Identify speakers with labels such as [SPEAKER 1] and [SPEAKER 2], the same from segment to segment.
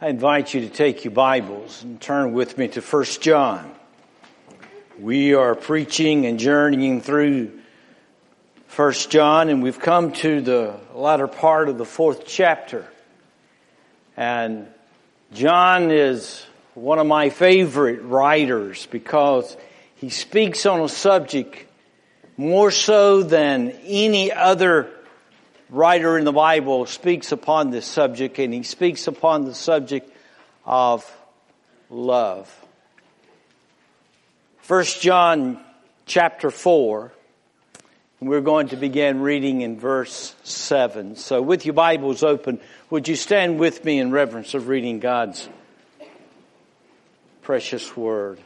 [SPEAKER 1] I invite you to take your Bibles and turn with me to 1 John. We are preaching and journeying through 1 John and we've come to the latter part of the fourth chapter. And John is one of my favorite writers because he speaks on a subject more so than any other writer in the Bible speaks upon this subject, and he speaks upon the subject of love. First John chapter 4, we're going to begin reading in verse 7. So with your Bibles open, would you stand with me in reverence of reading God's precious word?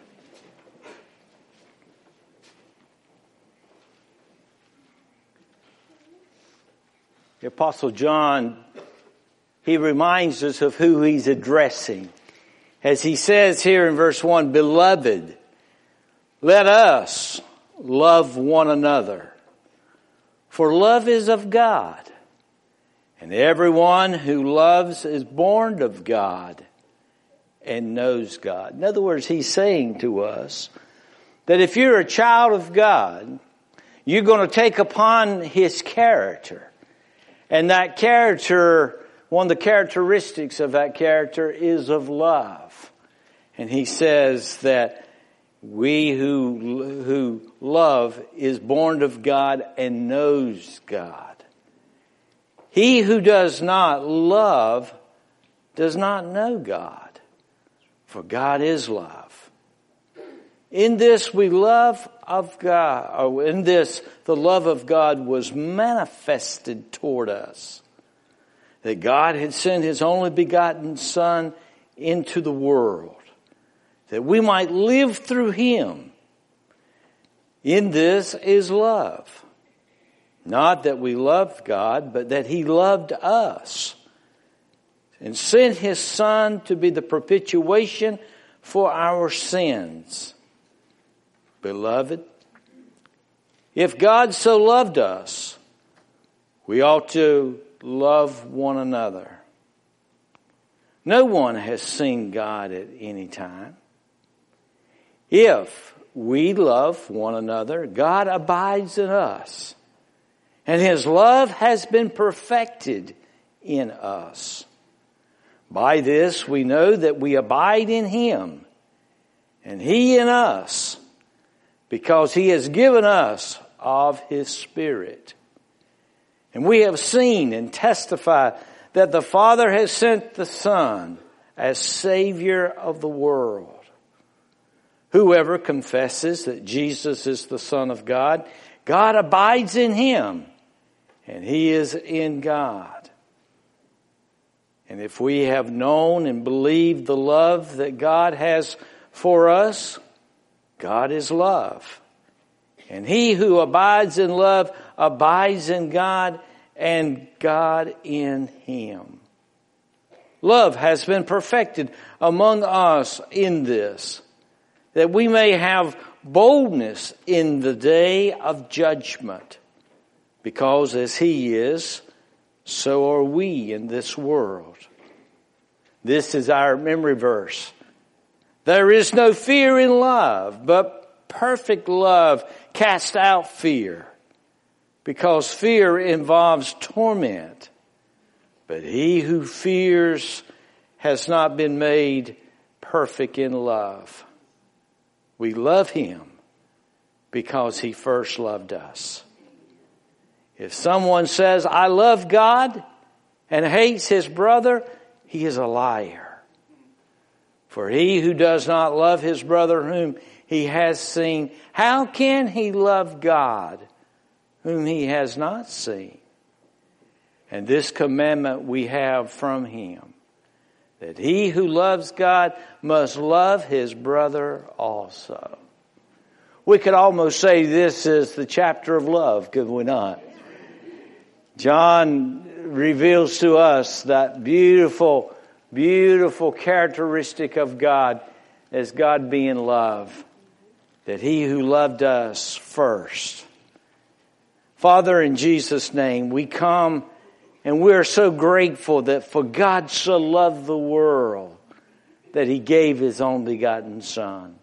[SPEAKER 1] The apostle John, he reminds us of who he's addressing. As he says here in verse one, beloved, let us love one another. For love is of God. And everyone who loves is born of God and knows God. In other words, he's saying to us that if you're a child of God, you're going to take upon his character. And that character, one of the characteristics of that character is of love. And he says that we who, who love is born of God and knows God. He who does not love does not know God, for God is love. In this we love of God, or in this the love of God was manifested toward us. That God had sent His only begotten Son into the world. That we might live through Him. In this is love. Not that we loved God, but that He loved us. And sent His Son to be the propitiation for our sins. Beloved, if God so loved us, we ought to love one another. No one has seen God at any time. If we love one another, God abides in us, and His love has been perfected in us. By this we know that we abide in Him, and He in us because he has given us of his spirit. And we have seen and testified that the Father has sent the Son as Savior of the world. Whoever confesses that Jesus is the Son of God, God abides in him and he is in God. And if we have known and believed the love that God has for us, God is love. And he who abides in love abides in God and God in him. Love has been perfected among us in this, that we may have boldness in the day of judgment. Because as he is, so are we in this world. This is our memory verse. There is no fear in love, but perfect love casts out fear because fear involves torment. But he who fears has not been made perfect in love. We love him because he first loved us. If someone says, I love God and hates his brother, he is a liar. For he who does not love his brother whom he has seen, how can he love God whom he has not seen? And this commandment we have from him, that he who loves God must love his brother also. We could almost say this is the chapter of love, could we not? John reveals to us that beautiful beautiful characteristic of God as God being love. That He who loved us first. Father, in Jesus' name, we come And we're so grateful that for God so loved the world that he gave his only begotten son.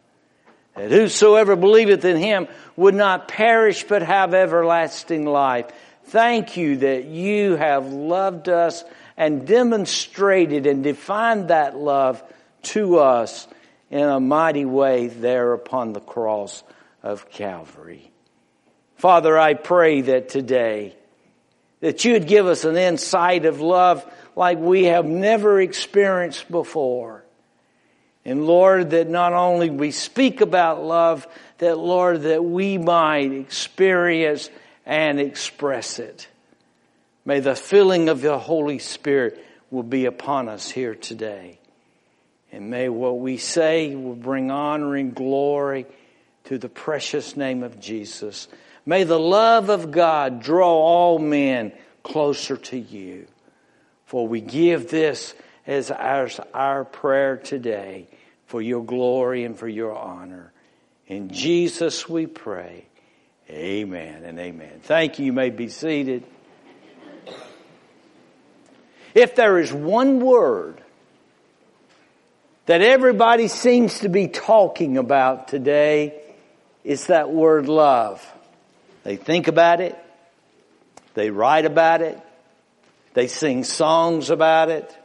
[SPEAKER 1] That whosoever believeth in him would not perish but have everlasting life. Thank you that you have loved us and demonstrated and defined that love to us in a mighty way there upon the cross of Calvary. Father, I pray that today that you'd give us an insight of love like we have never experienced before. And Lord, that not only we speak about love, that Lord, that we might experience and express it. May the filling of the Holy Spirit will be upon us here today. And may what we say will bring honor and glory to the precious name of Jesus. May the love of God draw all men closer to you. For we give this as our, our prayer today for your glory and for your honor. In Jesus we pray. Amen and amen. Thank you. You may be seated. If there is one word that everybody seems to be talking about today, it's that word love. They think about it. They write about it. They sing songs about it.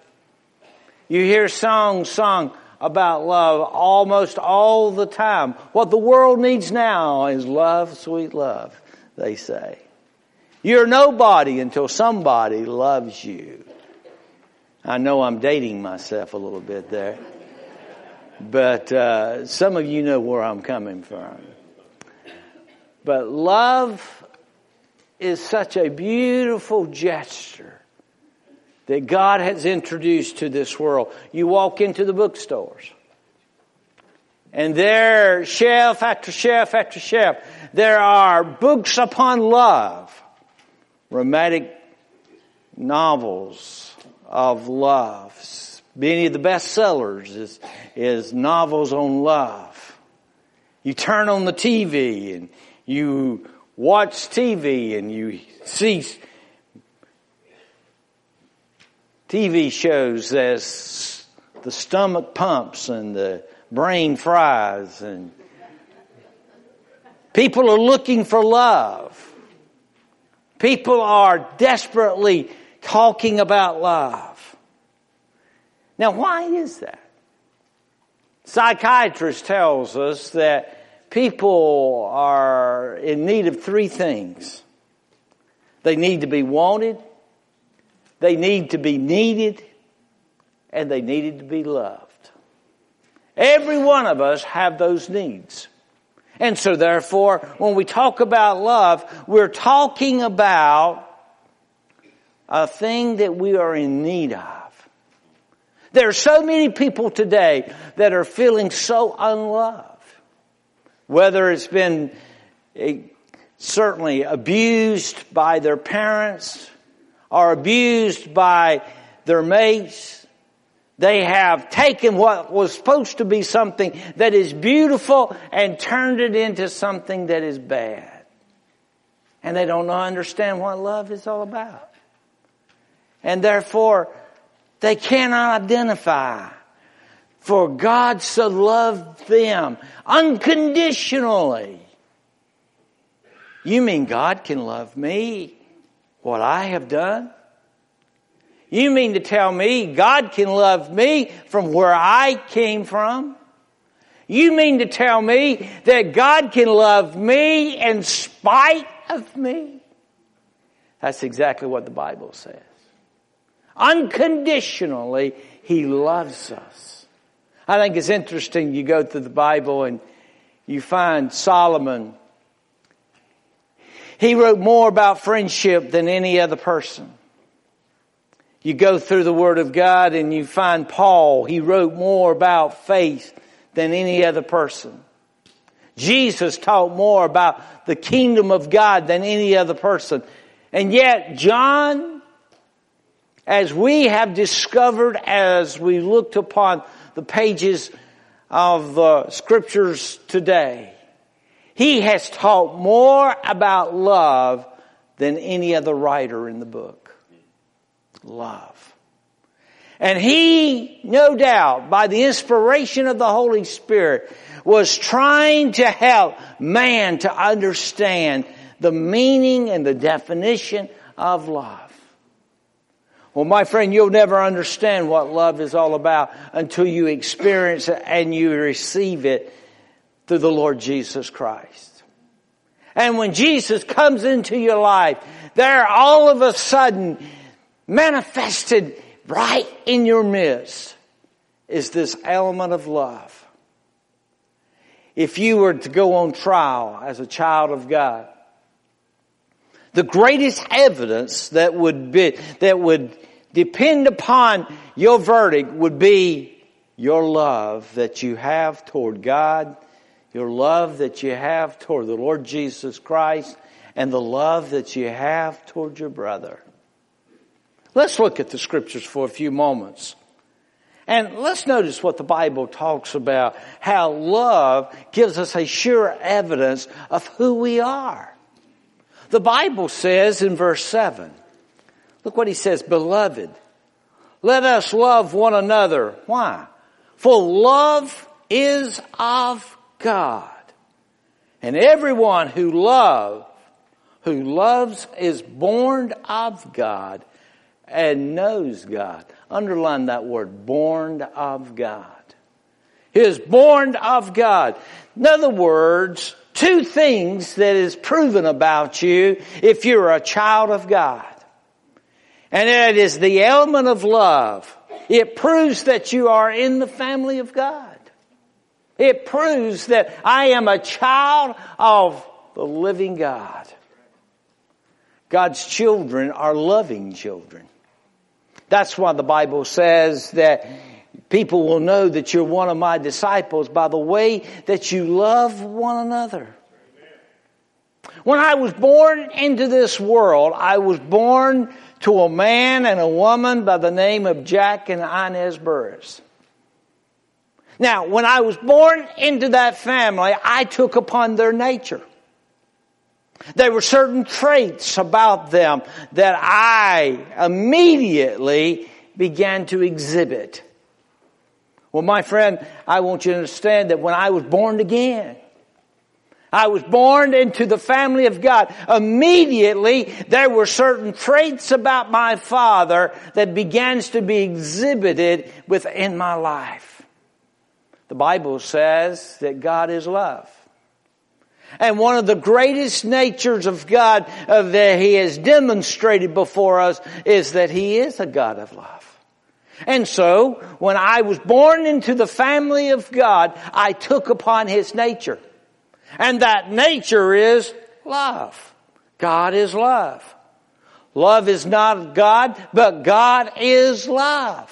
[SPEAKER 1] You hear songs sung about love almost all the time. What the world needs now is love, sweet love, they say. You're nobody until somebody loves you. I know I'm dating myself a little bit there, but uh, some of you know where I'm coming from. But love is such a beautiful gesture that God has introduced to this world. You walk into the bookstores, and there, shelf after shelf after shelf, there are books upon love, romantic novels of love. Many of the best sellers is, is novels on love. You turn on the TV and you watch TV and you see TV shows as the stomach pumps and the brain fries and people are looking for love. People are desperately talking about love. Now why is that? Psychiatrist tells us that people are in need of three things. They need to be wanted, they need to be needed and they needed to be loved. Every one of us have those needs. And so therefore, when we talk about love, we're talking about a thing that we are in need of. There are so many people today that are feeling so unloved. Whether it's been eh, certainly abused by their parents, are abused by their mates. They have taken what was supposed to be something that is beautiful and turned it into something that is bad. And they don't understand what love is all about. And therefore, they cannot identify. For God so loved them unconditionally. You mean God can love me? what I have done? You mean to tell me God can love me from where I came from? You mean to tell me that God can love me in spite of me? That's exactly what the Bible says. Unconditionally, He loves us. I think it's interesting you go through the Bible and you find Solomon he wrote more about friendship than any other person. You go through the Word of God and you find Paul, he wrote more about faith than any other person. Jesus taught more about the kingdom of God than any other person. And yet, John, as we have discovered as we looked upon the pages of the scriptures today, he has taught more about love than any other writer in the book. love. And he, no doubt, by the inspiration of the Holy Spirit, was trying to help man to understand the meaning and the definition of love. Well, my friend, you'll never understand what love is all about until you experience it and you receive it through the Lord Jesus Christ. And when Jesus comes into your life, there all of a sudden manifested right in your midst is this element of love. If you were to go on trial as a child of God, the greatest evidence that would be, that would depend upon your verdict would be your love that you have toward God, your love that you have toward the Lord Jesus Christ, and the love that you have toward your brother. Let's look at the scriptures for a few moments. And let's notice what the Bible talks about, how love gives us a sure evidence of who we are. The Bible says in verse 7, look what he says, beloved, let us love one another. Why? For love is of God. And everyone who loves, who loves is born of God and knows God. Underline that word, born of God. He is born of God. In other words, two things that is proven about you if you're a child of God. And it is the element of love. It proves that you are in the family of God. It proves that I am a child of the living God. God's children are loving children. That's why the Bible says that people will know that you're one of my disciples by the way that you love one another. When I was born into this world, I was born to a man and a woman by the name of Jack and Inez Burris. Now, when I was born into that family, I took upon their nature. There were certain traits about them that I immediately began to exhibit. Well, my friend, I want you to understand that when I was born again, I was born into the family of God. Immediately, there were certain traits about my father that begins to be exhibited within my life. The Bible says that God is love. And one of the greatest natures of God uh, that He has demonstrated before us is that He is a God of love. And so, when I was born into the family of God, I took upon His nature. And that nature is love. God is love. Love is not God, but God is love.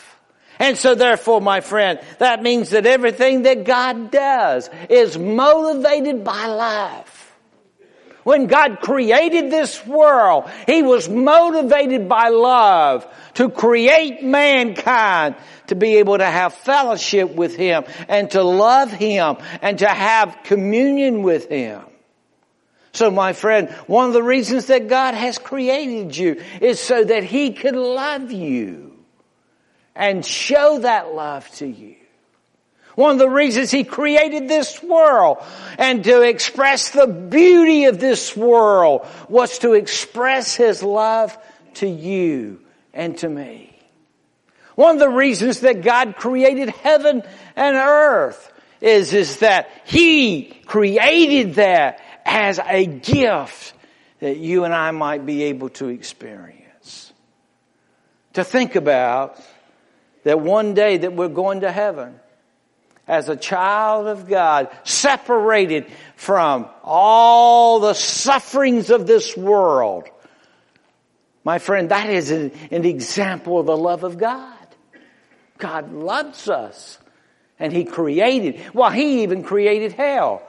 [SPEAKER 1] And so therefore, my friend, that means that everything that God does is motivated by love. When God created this world, He was motivated by love to create mankind to be able to have fellowship with Him and to love Him and to have communion with Him. So my friend, one of the reasons that God has created you is so that He could love you and show that love to you. One of the reasons he created this world and to express the beauty of this world was to express his love to you and to me. One of the reasons that God created heaven and earth is, is that he created that as a gift that you and I might be able to experience. To think about that one day that we're going to heaven as a child of God, separated from all the sufferings of this world. My friend, that is an, an example of the love of God. God loves us. And He created, well, He even created hell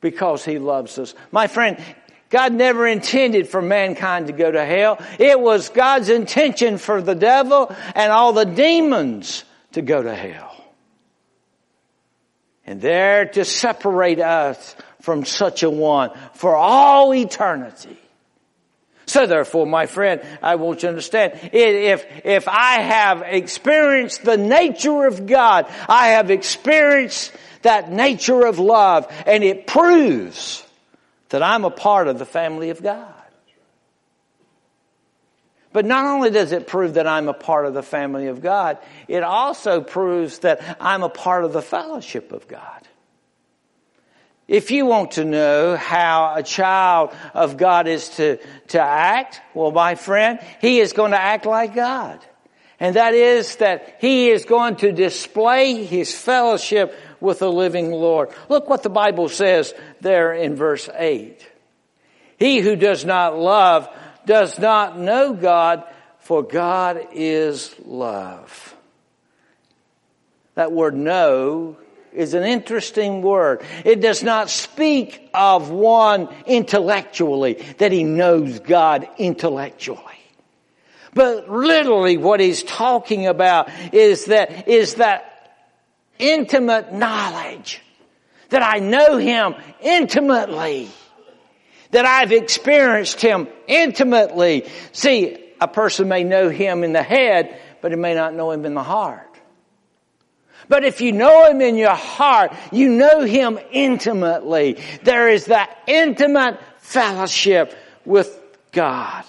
[SPEAKER 1] because He loves us. My friend, God never intended for mankind to go to hell. It was God's intention for the devil and all the demons to go to hell. And there to separate us from such a one for all eternity. So therefore, my friend, I want you to understand, if, if I have experienced the nature of God, I have experienced that nature of love, and it proves that I'm a part of the family of God. But not only does it prove that I'm a part of the family of God, it also proves that I'm a part of the fellowship of God. If you want to know how a child of God is to, to act, well, my friend, he is going to act like God. And that is that he is going to display his fellowship with the living Lord. Look what the Bible says there in verse 8. He who does not love does not know God, for God is love. That word know is an interesting word. It does not speak of one intellectually, that he knows God intellectually. But literally what he's talking about is that, is that intimate knowledge. That I know him intimately that I've experienced Him intimately. See, a person may know Him in the head, but he may not know Him in the heart. But if you know Him in your heart, you know Him intimately. There is that intimate fellowship with God.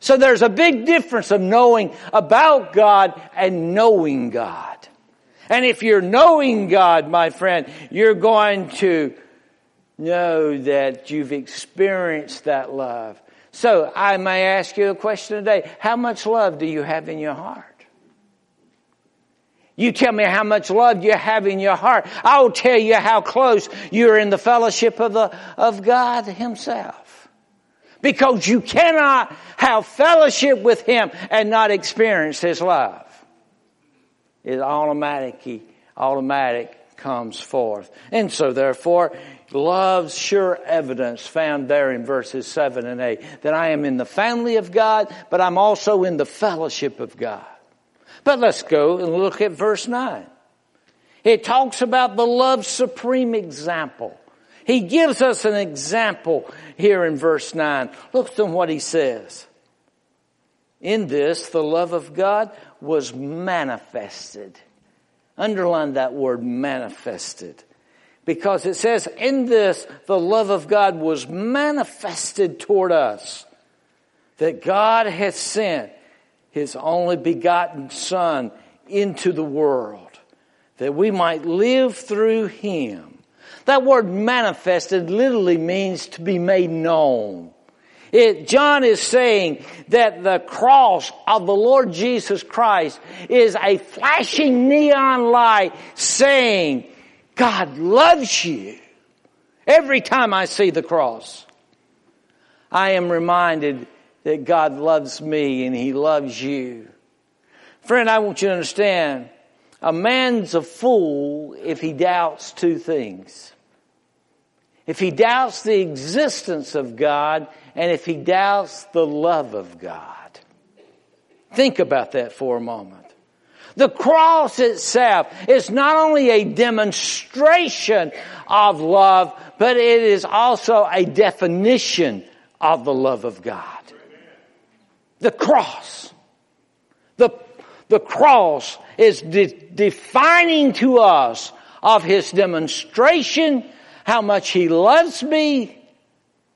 [SPEAKER 1] So there's a big difference of knowing about God and knowing God. And if you're knowing God, my friend, you're going to know that you've experienced that love. So I may ask you a question today. How much love do you have in your heart? You tell me how much love you have in your heart. I will tell you how close you're in the fellowship of the, of God Himself. Because you cannot have fellowship with Him and not experience His love. It automatically, automatic comes forth. And so therefore, love's sure evidence found there in verses 7 and 8 that I am in the family of God, but I'm also in the fellowship of God. But let's go and look at verse 9. It talks about the love supreme example. He gives us an example here in verse 9. Look at what he says. In this, the love of God was manifested. Underline that word manifested because it says, in this, the love of God was manifested toward us. That God hath sent His only begotten Son into the world. That we might live through Him. That word manifested literally means to be made known. It, John is saying that the cross of the Lord Jesus Christ is a flashing neon light saying God loves you. Every time I see the cross, I am reminded that God loves me and He loves you. Friend, I want you to understand, a man's a fool if he doubts two things. If he doubts the existence of God and if he doubts the love of God. Think about that for a moment. The cross itself is not only a demonstration of love, but it is also a definition of the love of God. The cross. The, the cross is de- defining to us of His demonstration how much He loves me,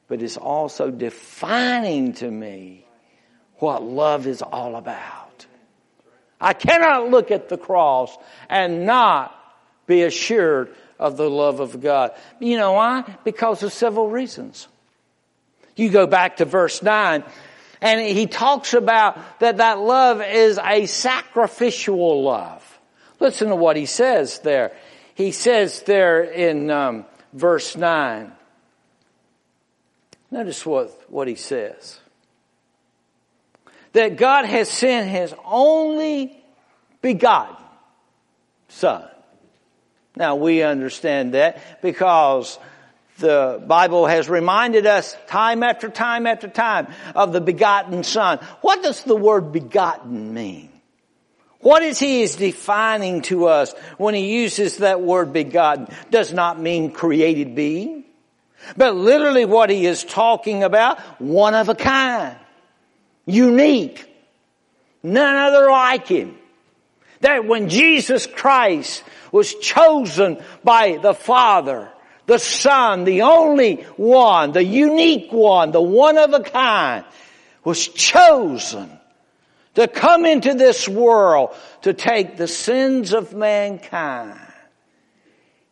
[SPEAKER 1] but it's also defining to me what love is all about. I cannot look at the cross and not be assured of the love of God. You know why? Because of several reasons. You go back to verse 9 and he talks about that that love is a sacrificial love. Listen to what he says there. He says there in um, verse 9. Notice what, what he says that God has sent His only begotten Son. Now we understand that because the Bible has reminded us time after time after time of the begotten Son. What does the word begotten mean? What is he is defining to us when he uses that word begotten? Does not mean created being. But literally what he is talking about, one of a kind. Unique. None other like him. That when Jesus Christ was chosen by the Father, the Son, the only one, the unique one, the one of a kind, was chosen to come into this world to take the sins of mankind.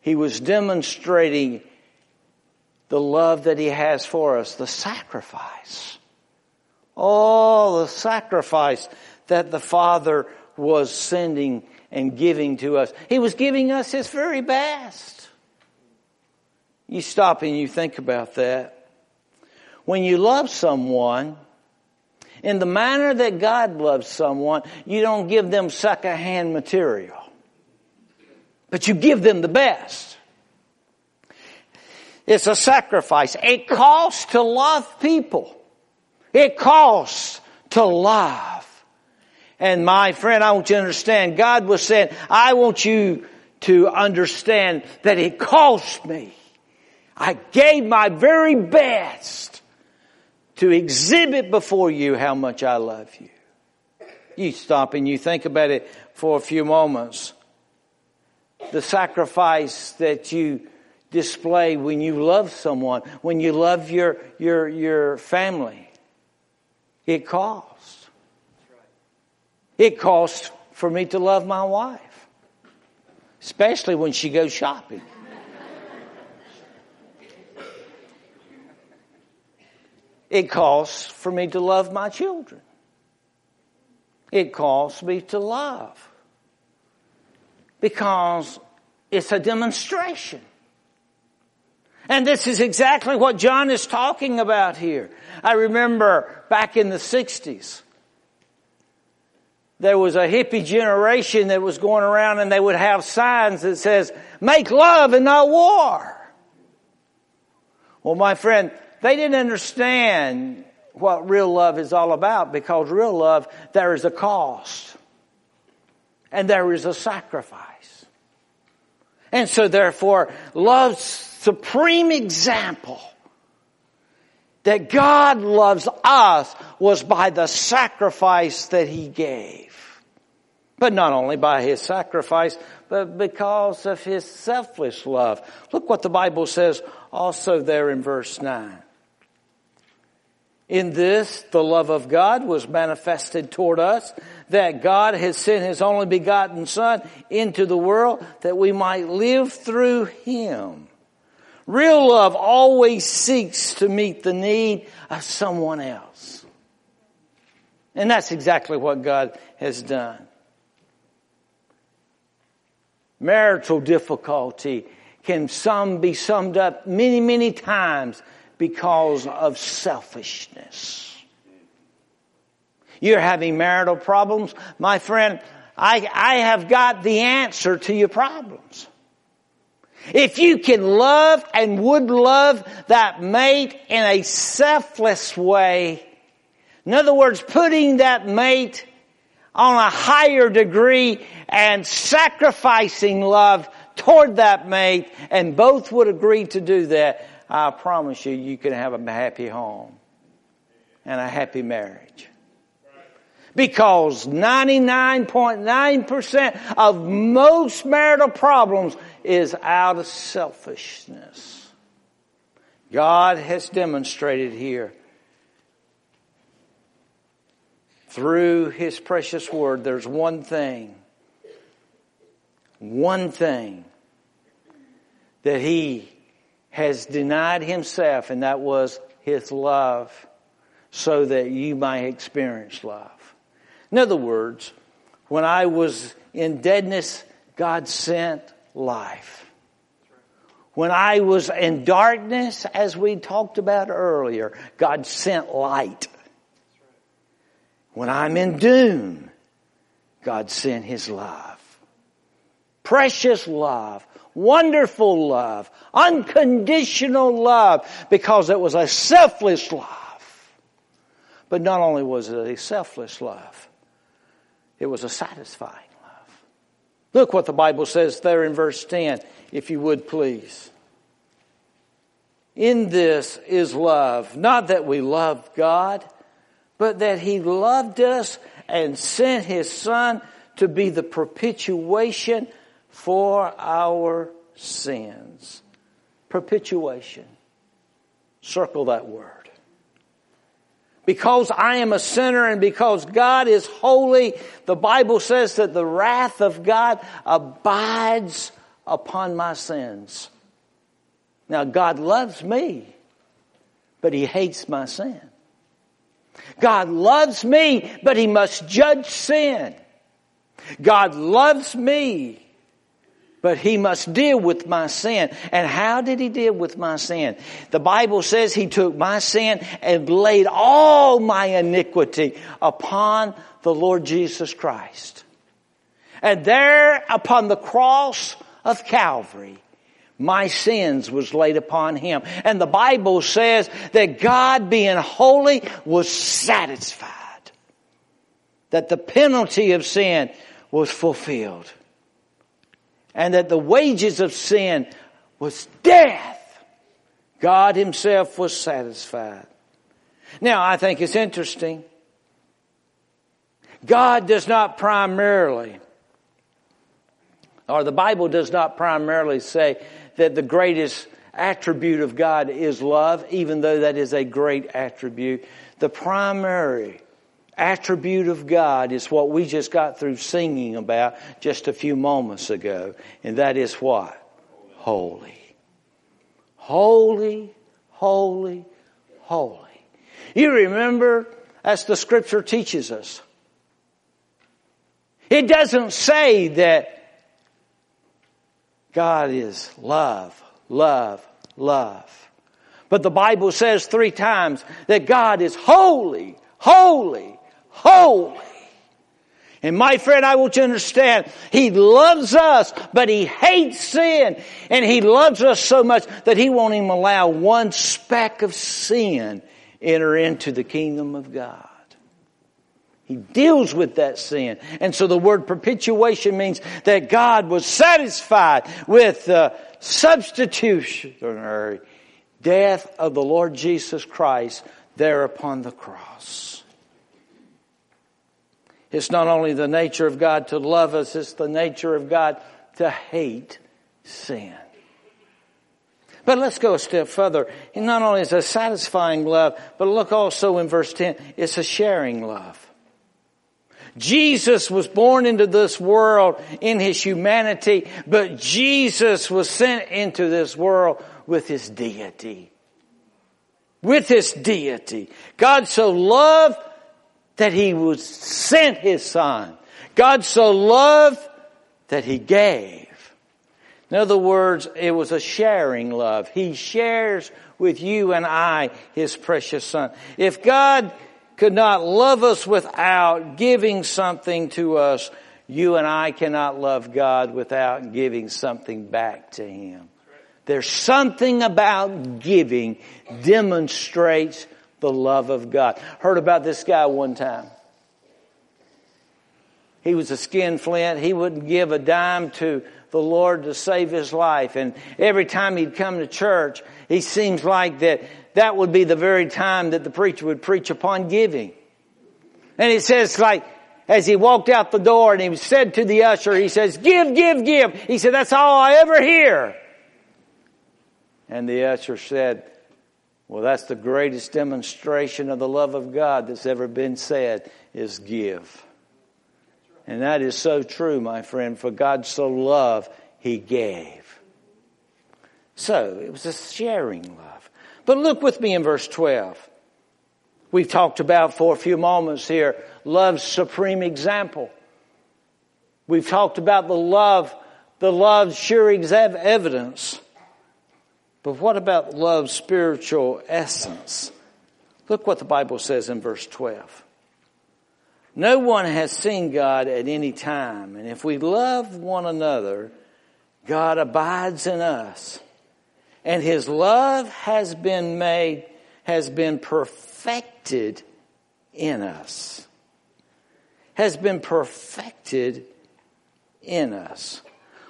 [SPEAKER 1] He was demonstrating the love that he has for us, the sacrifice. Oh, the sacrifice that the Father was sending and giving to us. He was giving us His very best. You stop and you think about that. When you love someone, in the manner that God loves someone, you don't give them secondhand material. But you give them the best. It's a sacrifice. It costs to love people. It costs to love. And my friend, I want you to understand, God was saying, I want you to understand that it cost me. I gave my very best to exhibit before you how much I love you. You stop and you think about it for a few moments. The sacrifice that you display when you love someone, when you love your, your, your family. It costs. It costs for me to love my wife, especially when she goes shopping. It costs for me to love my children. It costs me to love because it's a demonstration. And this is exactly what John is talking about here. I remember back in the 60s, there was a hippie generation that was going around and they would have signs that says, make love and not war. Well, my friend, they didn't understand what real love is all about because real love, there is a cost. And there is a sacrifice. And so therefore, love's supreme example that God loves us was by the sacrifice that He gave. But not only by His sacrifice, but because of His selfless love. Look what the Bible says also there in verse 9. In this, the love of God was manifested toward us, that God has sent His only begotten Son into the world that we might live through Him. Real love always seeks to meet the need of someone else. And that's exactly what God has done. Marital difficulty can some be summed up many, many times because of selfishness. You're having marital problems. My friend, I, I have got the answer to your problems. If you can love and would love that mate in a selfless way, in other words, putting that mate on a higher degree and sacrificing love toward that mate, and both would agree to do that, I promise you, you can have a happy home and a happy marriage. Because 99.9% of most marital problems is out of selfishness. God has demonstrated here through His precious Word, there's one thing, one thing that He has denied himself, and that was his love, so that you might experience love. In other words, when I was in deadness, God sent life. When I was in darkness, as we talked about earlier, God sent light. When I'm in doom, God sent His love. Precious love wonderful love, unconditional love, because it was a selfless love. But not only was it a selfless love, it was a satisfying love. Look what the Bible says there in verse 10, if you would please. In this is love. Not that we love God, but that He loved us and sent His Son to be the propitiation for our sins. Propitiation. Circle that word. Because I am a sinner and because God is holy, the Bible says that the wrath of God abides upon my sins. Now God loves me, but He hates my sin. God loves me, but He must judge sin. God loves me, but he must deal with my sin. And how did he deal with my sin? The Bible says he took my sin and laid all my iniquity upon the Lord Jesus Christ. And there upon the cross of Calvary, my sins was laid upon him. And the Bible says that God being holy was satisfied. That the penalty of sin was fulfilled and that the wages of sin was death, God Himself was satisfied. Now, I think it's interesting. God does not primarily, or the Bible does not primarily say that the greatest attribute of God is love, even though that is a great attribute. The primary attribute of God is what we just got through singing about just a few moments ago. And that is what? Holy. Holy, holy, holy. You remember, as the scripture teaches us, it doesn't say that God is love, love, love. But the Bible says three times that God is holy, holy, holy. And my friend, I want you to understand, He loves us, but He hates sin. And He loves us so much that He won't even allow one speck of sin enter into the kingdom of God. He deals with that sin. And so the word propitiation means that God was satisfied with the substitutionary death of the Lord Jesus Christ there upon the cross. It's not only the nature of God to love us, it's the nature of God to hate sin. But let's go a step further. And not only is it a satisfying love, but look also in verse 10, it's a sharing love. Jesus was born into this world in his humanity, but Jesus was sent into this world with his deity. With his deity. God so loved that he was sent his son. God so loved that he gave. In other words, it was a sharing love. He shares with you and I his precious son. If God could not love us without giving something to us, you and I cannot love God without giving something back to him. There's something about giving demonstrates the love of God. Heard about this guy one time. He was a skinflint. He wouldn't give a dime to the Lord to save his life. And every time he'd come to church, he seems like that that would be the very time that the preacher would preach upon giving. And it says like, as he walked out the door and he said to the usher, he says, give, give, give. He said, that's all I ever hear. And the usher said, well, that's the greatest demonstration of the love of God that's ever been said is give. And that is so true, my friend, for God so loved, He gave. So, it was a sharing love. But look with me in verse 12. We've talked about for a few moments here, love's supreme example. We've talked about the love, the love's sure evidence. But what about love's spiritual essence? Look what the Bible says in verse 12. No one has seen God at any time, and if we love one another, God abides in us. And His love has been made, has been perfected in us. Has been perfected in us.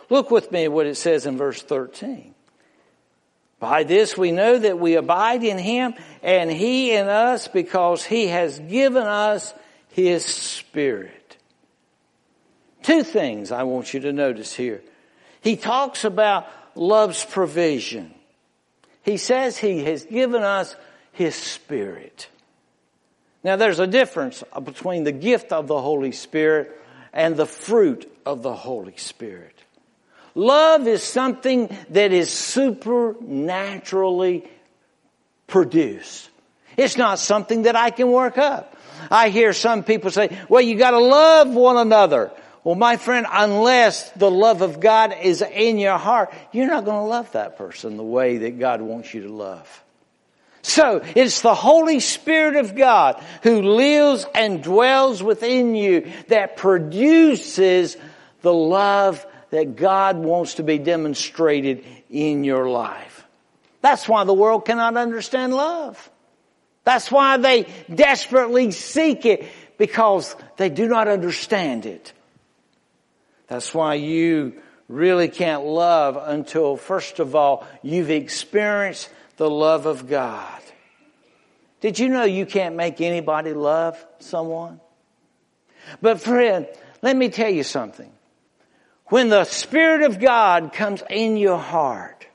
[SPEAKER 1] Look with me what it says in verse 13. By this we know that we abide in him and he in us because he has given us his spirit. Two things I want you to notice here. He talks about love's provision. He says he has given us his spirit. Now there's a difference between the gift of the Holy Spirit and the fruit of the Holy Spirit. Love is something that is supernaturally produced. It's not something that I can work up. I hear some people say, well, you gotta love one another. Well, my friend, unless the love of God is in your heart, you're not gonna love that person the way that God wants you to love. So, it's the Holy Spirit of God who lives and dwells within you that produces the love that God wants to be demonstrated in your life. That's why the world cannot understand love. That's why they desperately seek it because they do not understand it. That's why you really can't love until first of all you've experienced the love of God. Did you know you can't make anybody love someone? But friend, let me tell you something. When the Spirit of God comes in your heart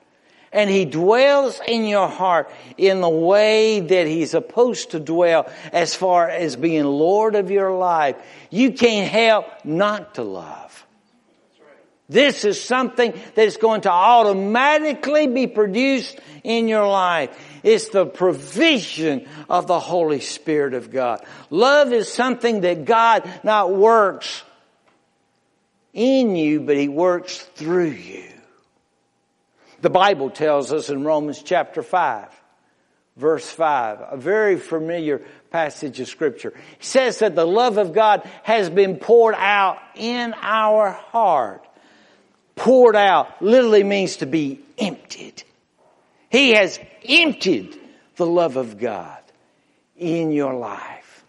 [SPEAKER 1] and He dwells in your heart in the way that He's supposed to dwell as far as being Lord of your life, you can't help not to love. This is something that is going to automatically be produced in your life. It's the provision of the Holy Spirit of God. Love is something that God not works in you, but He works through you. The Bible tells us in Romans chapter 5, verse 5, a very familiar passage of scripture. It says that the love of God has been poured out in our heart. Poured out literally means to be emptied. He has emptied the love of God in your life.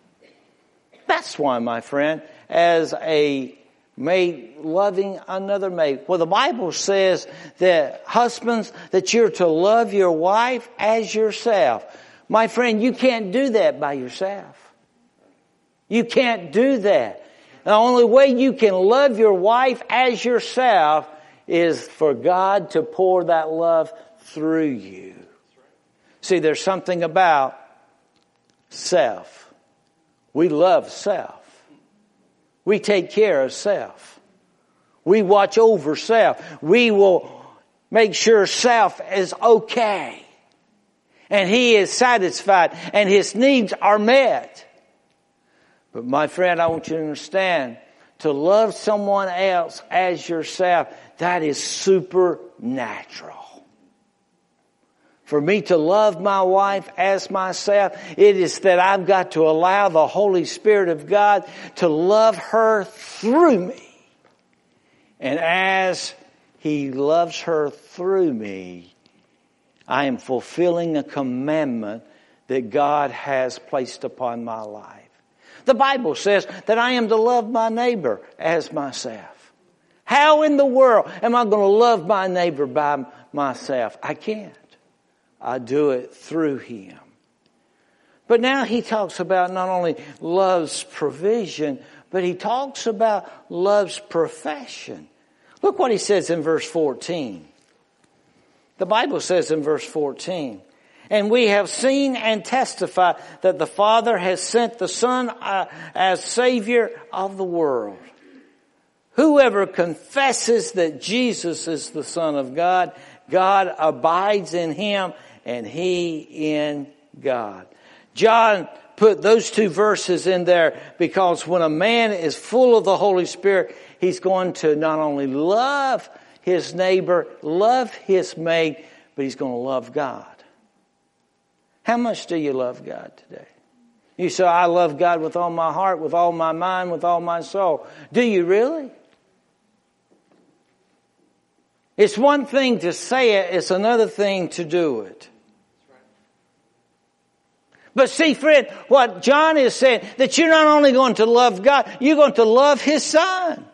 [SPEAKER 1] That's why, my friend, as a maid loving another maid. Well, the Bible says that husbands, that you're to love your wife as yourself. My friend, you can't do that by yourself. You can't do that. The only way you can love your wife as yourself is for God to pour that love through you. See, there's something about self. We love self. We take care of self. We watch over self. We will make sure self is okay. And he is satisfied and his needs are met. But my friend, I want you to understand to love someone else as yourself, that is supernatural. For me to love my wife as myself, it is that I've got to allow the Holy Spirit of God to love her through me. And as He loves her through me, I am fulfilling a commandment that God has placed upon my life. The Bible says that I am to love my neighbor as myself. How in the world am I going to love my neighbor by myself? I can't. I do it through Him. But now he talks about not only love's provision, but he talks about love's profession. Look what he says in verse 14. The Bible says in verse 14, and we have seen and testified that the Father has sent the Son uh, as Savior of the world. Whoever confesses that Jesus is the Son of God, God abides in him and he in God. John put those two verses in there because when a man is full of the Holy Spirit, he's going to not only love his neighbor, love his mate, but he's going to love God. How much do you love God today? You say, I love God with all my heart, with all my mind, with all my soul. Do you really? It's one thing to say it, it's another thing to do it. But see, friend, what John is saying, that you're not only going to love God, you're going to love His Son.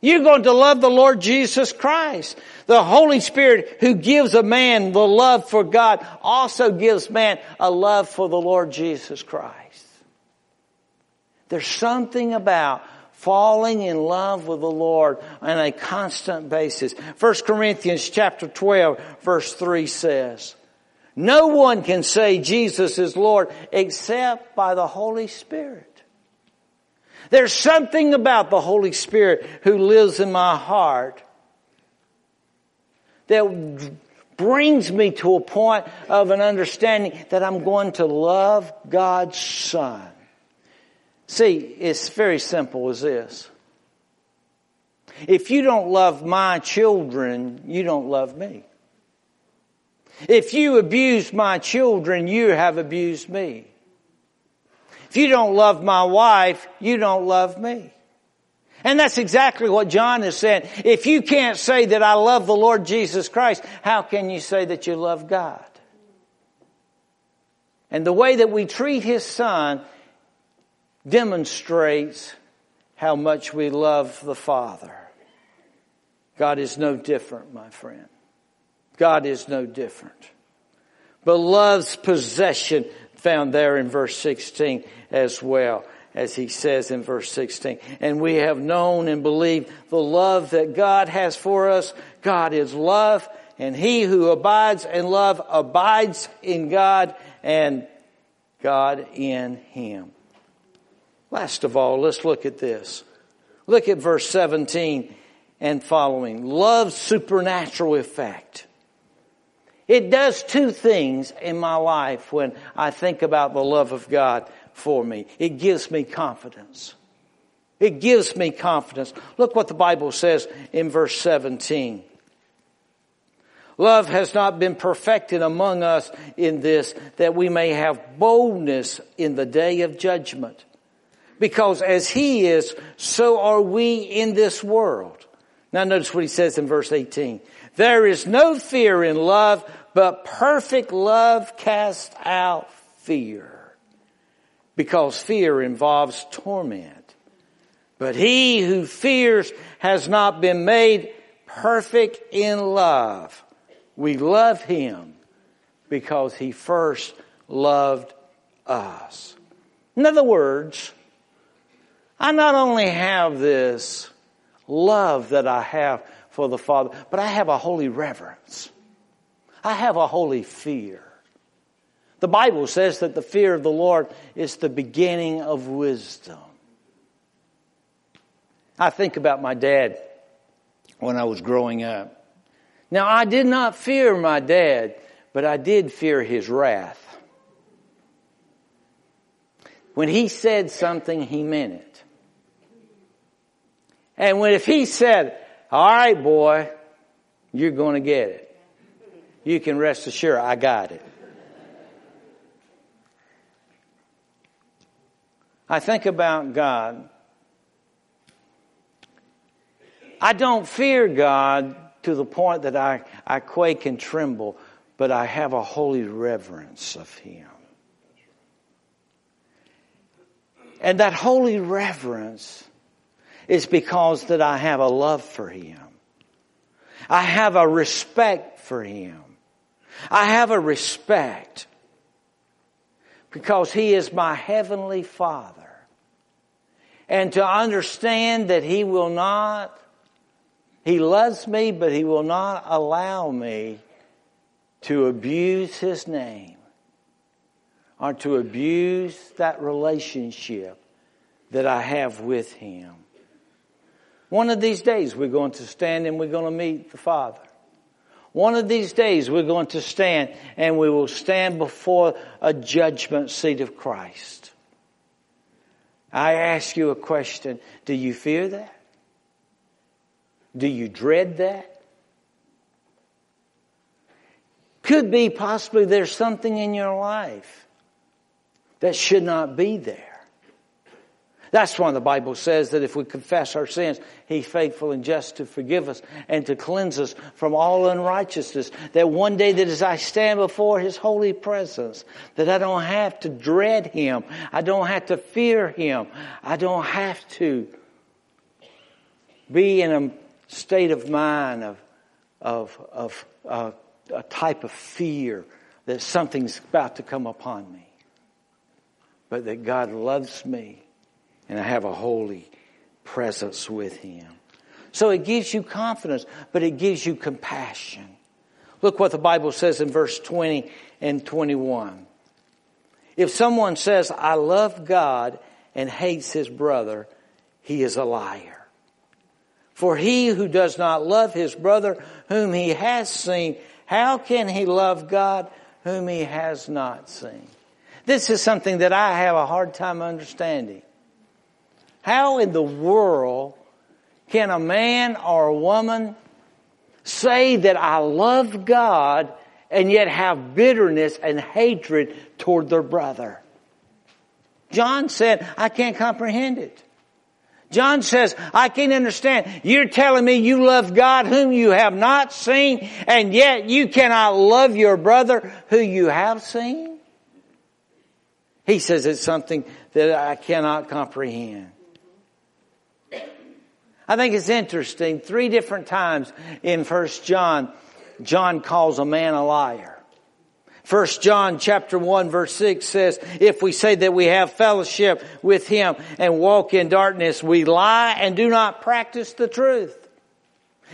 [SPEAKER 1] You're going to love the Lord Jesus Christ. The Holy Spirit who gives a man the love for God also gives man a love for the Lord Jesus Christ. There's something about falling in love with the Lord on a constant basis. 1 Corinthians chapter 12 verse 3 says, No one can say Jesus is Lord except by the Holy Spirit. There's something about the Holy Spirit who lives in my heart that brings me to a point of an understanding that I'm going to love God's Son. See, it's very simple as this. If you don't love my children, you don't love me. If you abuse my children, you have abused me. If you don't love my wife, you don't love me. And that's exactly what John is saying. If you can't say that I love the Lord Jesus Christ, how can you say that you love God? And the way that we treat His Son demonstrates how much we love the Father. God is no different, my friend. God is no different. But love's possession found there in verse 16 as well as he says in verse 16. And we have known and believed the love that God has for us. God is love and he who abides in love abides in God and God in him. Last of all, let's look at this. Look at verse 17 and following. Love's supernatural effect. It does two things in my life when I think about the love of God for me. It gives me confidence. It gives me confidence. Look what the Bible says in verse 17. Love has not been perfected among us in this that we may have boldness in the day of judgment. Because as he is, so are we in this world. Now notice what he says in verse 18. There is no fear in love, but perfect love casts out fear. Because fear involves torment. But he who fears has not been made perfect in love. We love him because he first loved us. In other words, I not only have this love that I have for the Father, but I have a holy reverence. I have a holy fear. The Bible says that the fear of the Lord is the beginning of wisdom. I think about my dad when I was growing up. Now, I did not fear my dad, but I did fear his wrath. When he said something, he meant it. And when if he said, all right, boy, you're going to get it you can rest assured I got it. I think about God. I don't fear God to the point that I, I quake and tremble, but I have a holy reverence of Him. And that holy reverence is because that I have a love for Him. I have a respect for Him. I have a respect because He is my Heavenly Father. And to understand that He will not, He loves me, but He will not allow me to abuse His name or to abuse that relationship that I have with Him. One of these days we're going to stand and we're going to meet the Father. One of these days we're going to stand and we will stand before a judgment seat of Christ. I ask you a question. Do you fear that? Do you dread that? Could be possibly there's something in your life that should not be there. That's why the Bible says that if we confess our sins, He's faithful and just to forgive us and to cleanse us from all unrighteousness. That one day that as I stand before His holy presence, that I don't have to dread Him. I don't have to fear Him. I don't have to be in a state of mind of, of, of uh, a type of fear that something's about to come upon me, but that God loves me and I have a holy presence with Him. So it gives you confidence, but it gives you compassion. Look what the Bible says in verse 20 and 21. If someone says, I love God and hates his brother, he is a liar. For he who does not love his brother whom he has seen, how can he love God whom he has not seen? This is something that I have a hard time understanding. How in the world can a man or a woman say that I love God and yet have bitterness and hatred toward their brother? John said, I can't comprehend it. John says, I can't understand. You're telling me you love God whom you have not seen, and yet you cannot love your brother who you have seen? He says it's something that I cannot comprehend. I think it's interesting. Three different times in First John, John calls a man a liar. First John chapter 1 verse 6 says, if we say that we have fellowship with him and walk in darkness, we lie and do not practice the truth.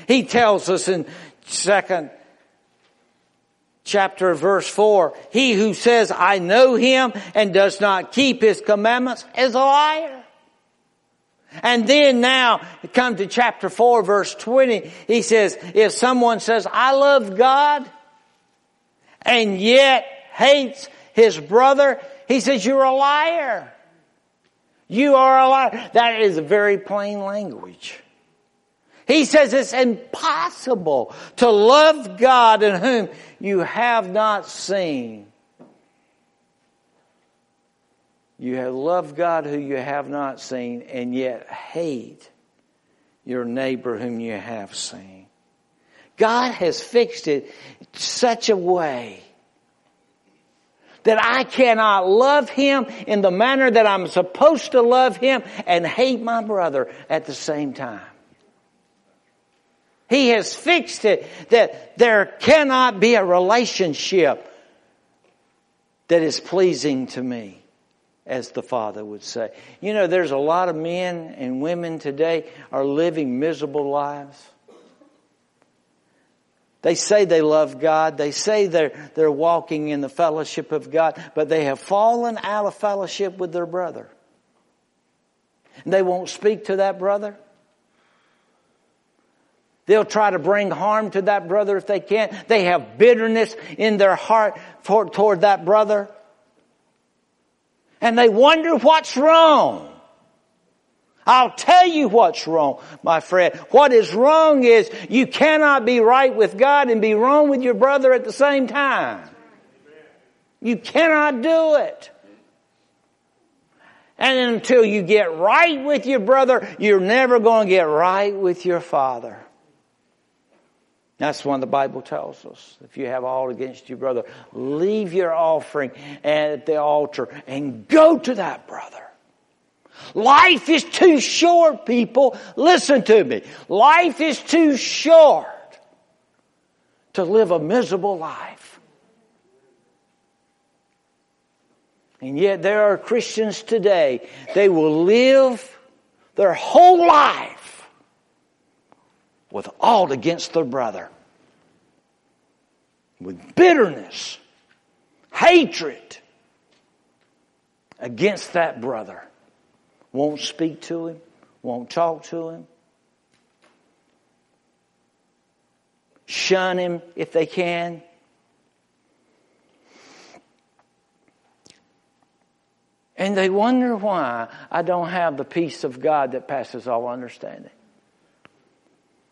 [SPEAKER 1] He tells us in second chapter verse 4, he who says, I know him and does not keep his commandments is a liar. And then now, come to chapter 4 verse 20, he says, if someone says, I love God, and yet hates his brother, he says, you're a liar. You are a liar. That is very plain language. He says it's impossible to love God in whom you have not seen. You have loved God who you have not seen and yet hate your neighbor whom you have seen. God has fixed it such a way that I cannot love him in the manner that I'm supposed to love him and hate my brother at the same time. He has fixed it that there cannot be a relationship that is pleasing to me as the Father would say. You know, there's a lot of men and women today are living miserable lives. They say they love God. They say they're, they're walking in the fellowship of God, but they have fallen out of fellowship with their brother. And they won't speak to that brother. They'll try to bring harm to that brother if they can. They have bitterness in their heart toward, toward that brother and they wonder what's wrong. I'll tell you what's wrong, my friend. What is wrong is you cannot be right with God and be wrong with your brother at the same time. You cannot do it. And until you get right with your brother, you're never going to get right with your father. That's what the Bible tells us. If you have all against your brother, leave your offering at the altar and go to that brother. Life is too short, people. Listen to me. Life is too short to live a miserable life. And yet there are Christians today, they will live their whole life with all against their brother. With bitterness, hatred against that brother. Won't speak to him, won't talk to him. Shun him if they can. And they wonder why I don't have the peace of God that passes all understanding.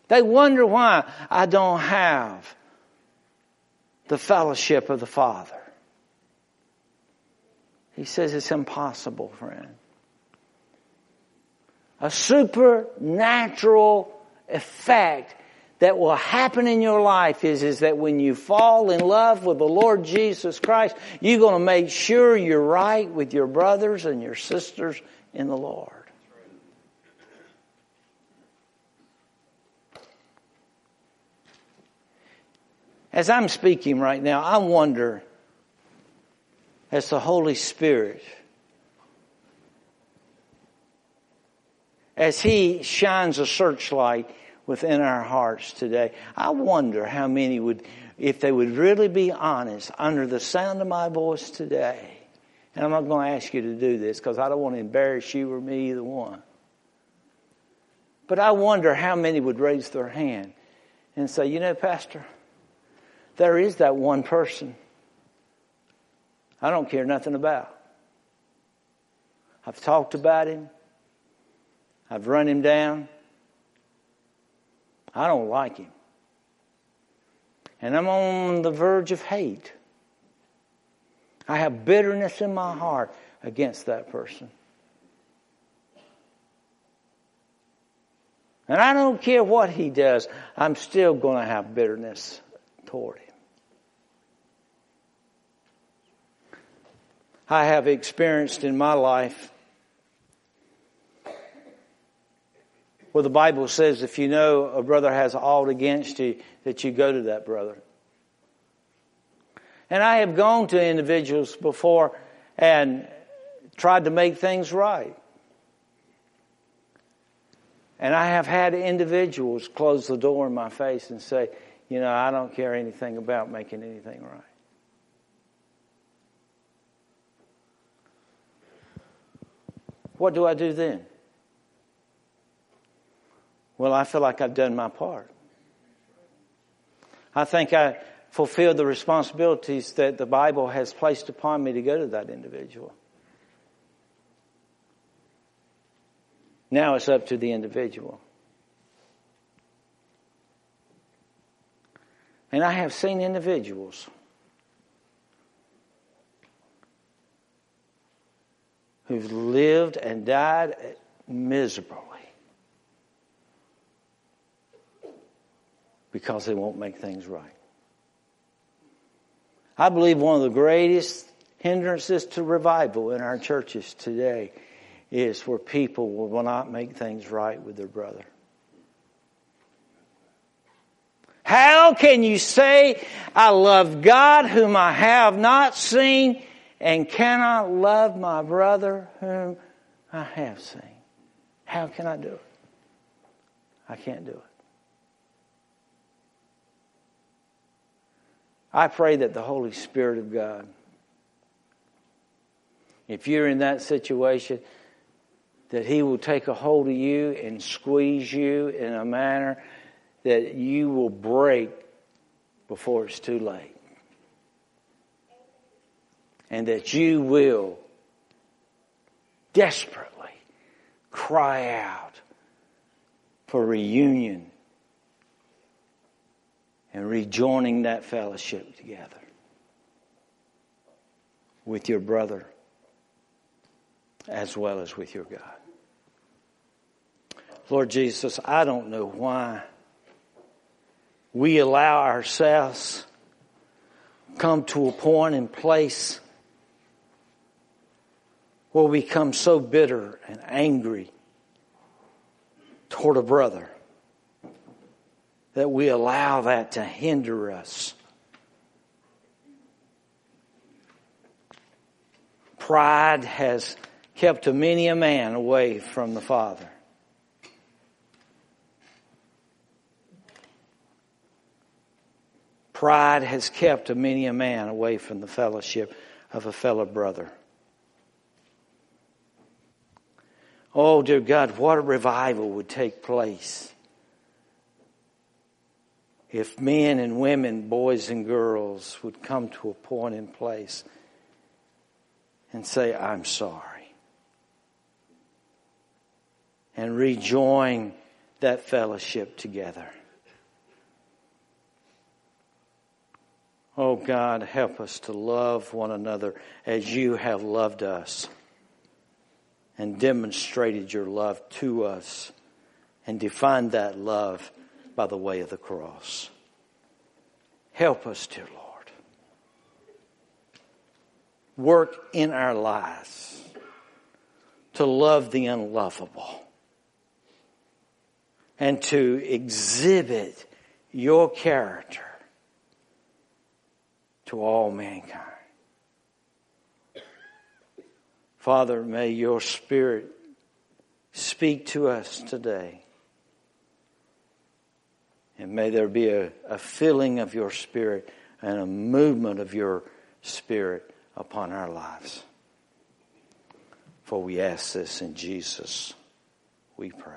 [SPEAKER 1] They wonder why I don't have the fellowship of the Father. He says it's impossible, friend. A supernatural effect that will happen in your life is, is that when you fall in love with the Lord Jesus Christ, you're going to make sure you're right with your brothers and your sisters in the Lord. As I'm speaking right now, I wonder, as the Holy Spirit, as He shines a searchlight within our hearts today, I wonder how many would, if they would really be honest, under the sound of my voice today, and I'm not going to ask you to do this because I don't want to embarrass you or me, either one. But I wonder how many would raise their hand and say, you know, Pastor, there is that one person I don't care nothing about. I've talked about him. I've run him down. I don't like him. And I'm on the verge of hate. I have bitterness in my heart against that person. And I don't care what he does, I'm still going to have bitterness toward him. I have experienced in my life Well, the Bible says if you know a brother has aught against you, that you go to that brother. And I have gone to individuals before and tried to make things right. And I have had individuals close the door in my face and say, you know, I don't care anything about making anything right. What do I do then? Well, I feel like I've done my part. I think I fulfilled the responsibilities that the Bible has placed upon me to go to that individual. Now it's up to the individual. And I have seen individuals who've lived and died miserably because they won't make things right. I believe one of the greatest hindrances to revival in our churches today is where people will not make things right with their brother. How can you say, I love God whom I have not seen and cannot love my brother whom I have seen? How can I do it? I can't do it. I pray that the Holy Spirit of God, if you're in that situation, that He will take a hold of you and squeeze you in a manner that you will break before it's too late. And that you will desperately cry out for reunion and rejoining that fellowship together with your brother as well as with your God. Lord Jesus, I don't know why we allow ourselves come to a point and place we become so bitter and angry toward a brother that we allow that to hinder us. Pride has kept many a man away from the Father. Pride has kept many a man away from the fellowship of a fellow brother. Oh, dear God, what a revival would take place if men and women, boys and girls would come to a point in place and say, I'm sorry and rejoin that fellowship together. Oh God, help us to love one another as you have loved us and demonstrated your love to us and defined that love by the way of the cross. Help us, dear Lord. Work in our lives to love the unlovable and to exhibit your character to all mankind. Father, may your Spirit speak to us today. And may there be a, a filling of your Spirit and a movement of your Spirit upon our lives. For we ask this in Jesus, we pray.